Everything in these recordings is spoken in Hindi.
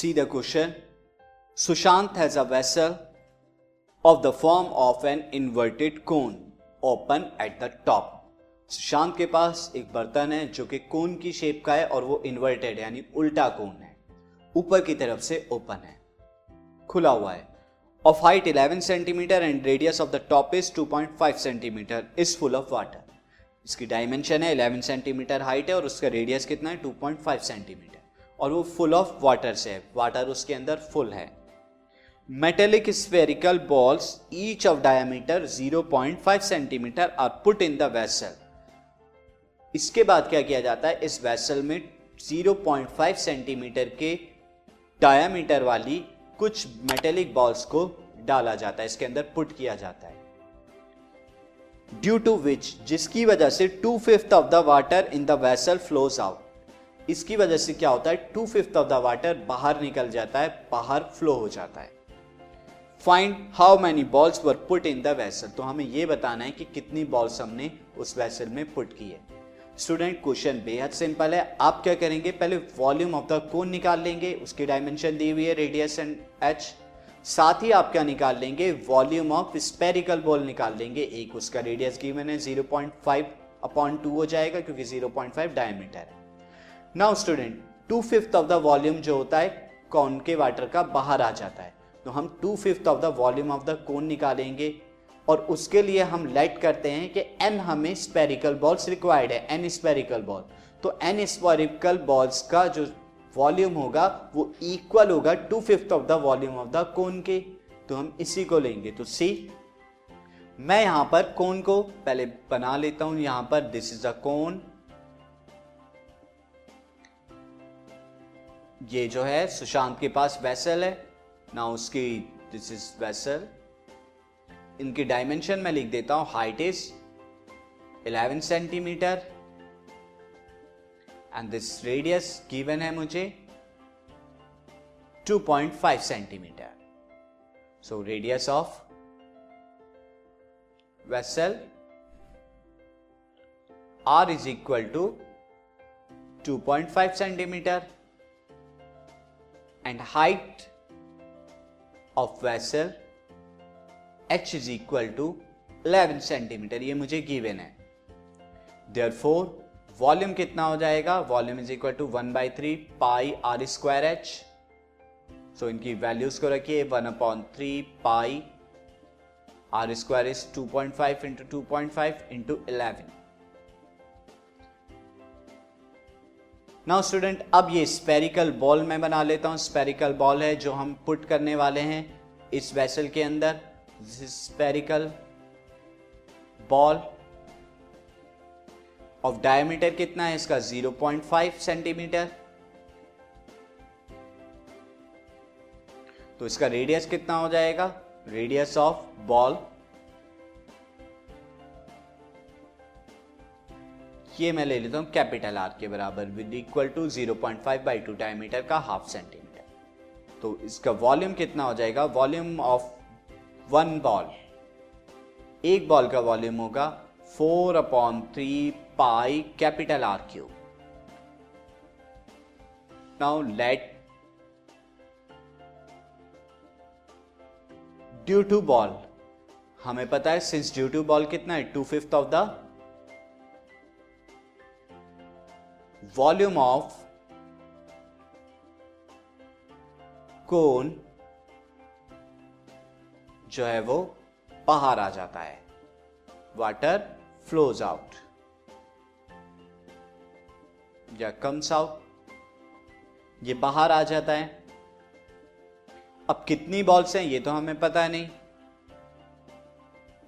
See the question. Sushant has a vessel of the form of an inverted cone open at the top. Sushant के पास एक बर्तन है जो कि कोन की शेप का है और वो इन्वर्टेड यानी उल्टा कोन है। ऊपर की तरफ़ से ओपन है। खुला हुआ है। Of height 11 centimetre and radius of the top is 2.5 centimetre is full of water इसकी डायमेंशन है 11 सेंटीमीटर हाइट है और उसका रेडियस कितना है? 2.5 सेंटीमीटर और वो फुल ऑफ़ वाटर से है। वाटर उसके अंदर फुल है। Metallic spherical balls each of diameter 0.5 centimetre are put in the vessel इसके बाद क्या किया जाता है? इस वेसल में 0.5 सेंटीमीटर के डायमीटर वाली कुछ मेटेलिक बॉल्स को डाला जाता है। इसके अंदर पुट किया जाता है। ड्यू टू विच जिसकी वजह से two fifth of the water in the vessel flows out इसकी वजह से क्या होता है two fifth of the water बाहर निकल जाता है, बाहर फ्लो हो जाता है। Find how many balls were put in the vessel तो हमें यह बताना है कि कितनी बॉल्स हमने उस वेसल में पुट की है। स्टूडेंट क्वेश्चन बेहद सिंपल है। आप क्या करेंगे? पहले वॉल्यूम ऑफ़ द कोन निकाल लेंगे, उसकी डायमेंशन दी हुई है रेडियस एंड एच साथ ही आप क्या निकाल लेंगे? वॉल्यूम ऑफ़ स्पेरिकल बॉल निकाल लेंगे। एक उसका रेडियस गिवन है 0.5 अपॉन टू हो जाएगा, क्योंकि 0.5 डायमीटर है। Now student two fifth of the volume जो होता है, कौन के वाटर का बाहर आ जाता है। तो हम two fifth of the volume of the cone निकालेंगे और उसके लिए हम लाइट करते हैं कि एन हमें स्पेरिकल बॉल्स रिक्वायर्ड है एन स्पेरिकल बॉल तो एन स्पेरिकल बॉल्स का जो वॉल्यूम होगा, वो इक्वल होगा two fifth of the volume of the cone के। तो हम इसी को लेंगे। तो सी मैं यहाँ पर कोन को पहले बना लेता हूँ। यहाँ पर दिस इज़ अ कोन ये जो है, सुशांत के पास वेसल है। ना उसकी दिस इज़ वेसल इनकी डायमेंशन मैं लिख देता हूँ। Height is 11 centimetre and this radius given है मुझे 2.5 centimetre so radius of vessel R is equal to 2.5 centimetre and height of vessel h is equal to 11 centimetre ये मुझे गिवन है। देयर फोर वॉल्यूम कितना हो जाएगा? Volume is equal to one by three pi R square H so इनकी वैल्यूज़ को रखिए। One upon three pi R square is two point five into two point five into eleven now student अब ये स्पेरिकल बॉल मैं बना लेता हूँ। स्पेरिकल बॉल है जो हम पुट करने वाले हैं इस वेसल के अंदर। स्पेरिकल बॉल ऑफ़ डायमीटर कितना है इसका? 0.5 सेंटीमीटर तो इसका रेडियस कितना हो जाएगा? रेडियस ऑफ़ बॉल ये मैं ले लेता हूँ कैपिटल आर के बराबर with equal to 0.5 point five by two diameter का हाफ़ सेंटीमीटर तो इसका वॉल्यूम कितना हो जाएगा? वॉल्यूम ऑफ़ वन बॉल एक बॉल का वॉल्यूम होगा four upon three pi capital R cube now let due to ball हमें पता है सिंस ड्यू टू बॉल कितना है? Two fifth of the volume of cone जो है वो बाहर आ जाता है। वाटर फ्लोज आउट या कम्स आउट ये बाहर आ जाता है। अब कितनी बॉल्स हैं, ये तो हमें पता नहीं।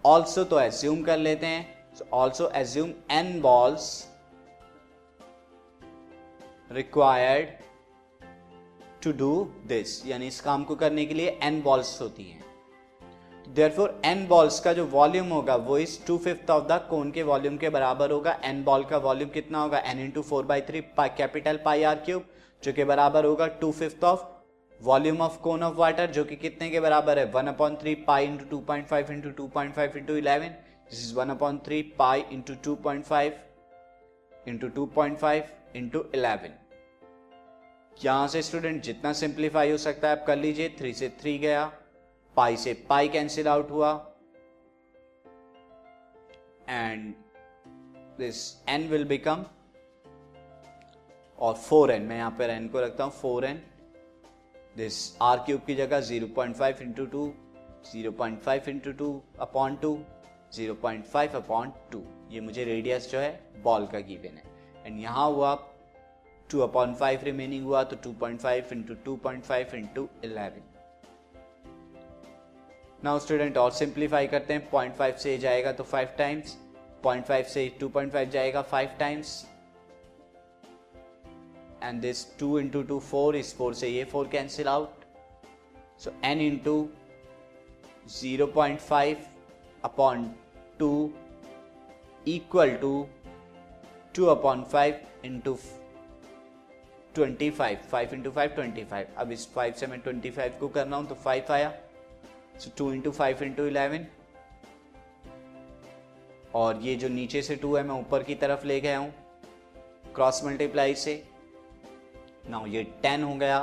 ऑल्सो तो एज्यूम कर लेते हैं। Also assume N balls required to do this यानी इस काम को करने के लिए एन बॉल्स होती हैं। देयर फोर एन बॉल्स का जो वॉल्यूम होगा, वो इस two fifth of the cone के वॉल्यूम के बराबर होगा। एन बॉल का वॉल्यूम कितना होगा? N into four by three capital pi R cube जो कि बराबर होगा two fifth of volume of cone of water जो कि कितने के बराबर है? One upon three pi into two point five into two point five into eleven this is one upon three pi into two point five into two point five into eleven यहाँ से स्टूडेंट जितना सिंप्लीफाई हो सकता है आप कर लीजिए। थ्री से थ्री गया। पाई से पाई कैंसिल आउट हुआ। And this N will become और फोर एन मैं यहाँ पर एन को रखता हूँ four N this R cube की जगह zero point five into two zero point five into two upon two zero point five upon two. ये मुझे रेडियस जो है बॉल का गिवन है। एंड यहाँ हुआ टू अपॉन फाइव रिमेनिंग हुआ तो two point five into two point five into eleven now student और सिंप्लीफाई करते हैं। पॉइंट फाइव से जाएगा तो फाइव टाइम्स पॉइंट फाइव से टू पॉइंट फाइव जाएगा five times and this two into two four इस फोर से ये four cancel out so N into zero point five upon two equal to two upon five into twenty five five into five twenty five अब इस फाइव से मैं ट्वेंटी फाइव को करना हूँ तो फाइव आया। So two into five into eleven और ये जो नीचे से टू है, मैं ऊपर की तरफ़ ले गया हूँ। क्रॉस मल्टीप्लाई से। नाउ ये टेन हो गया।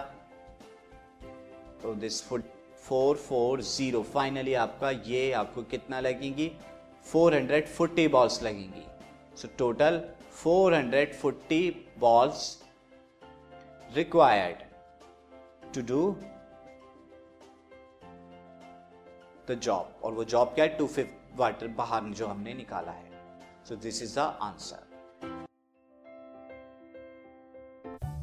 तो this foot four four zero. Finally आपका ये आपको कितना लगेंगी? फोर हंड्रेड फोर्टी बॉल्स लगेंगी। So total four hundred forty balls required to do the job और वो जॉब क्या है? टू फिफ्थ वाटर बाहर जो हमने निकाला है। So this is the answer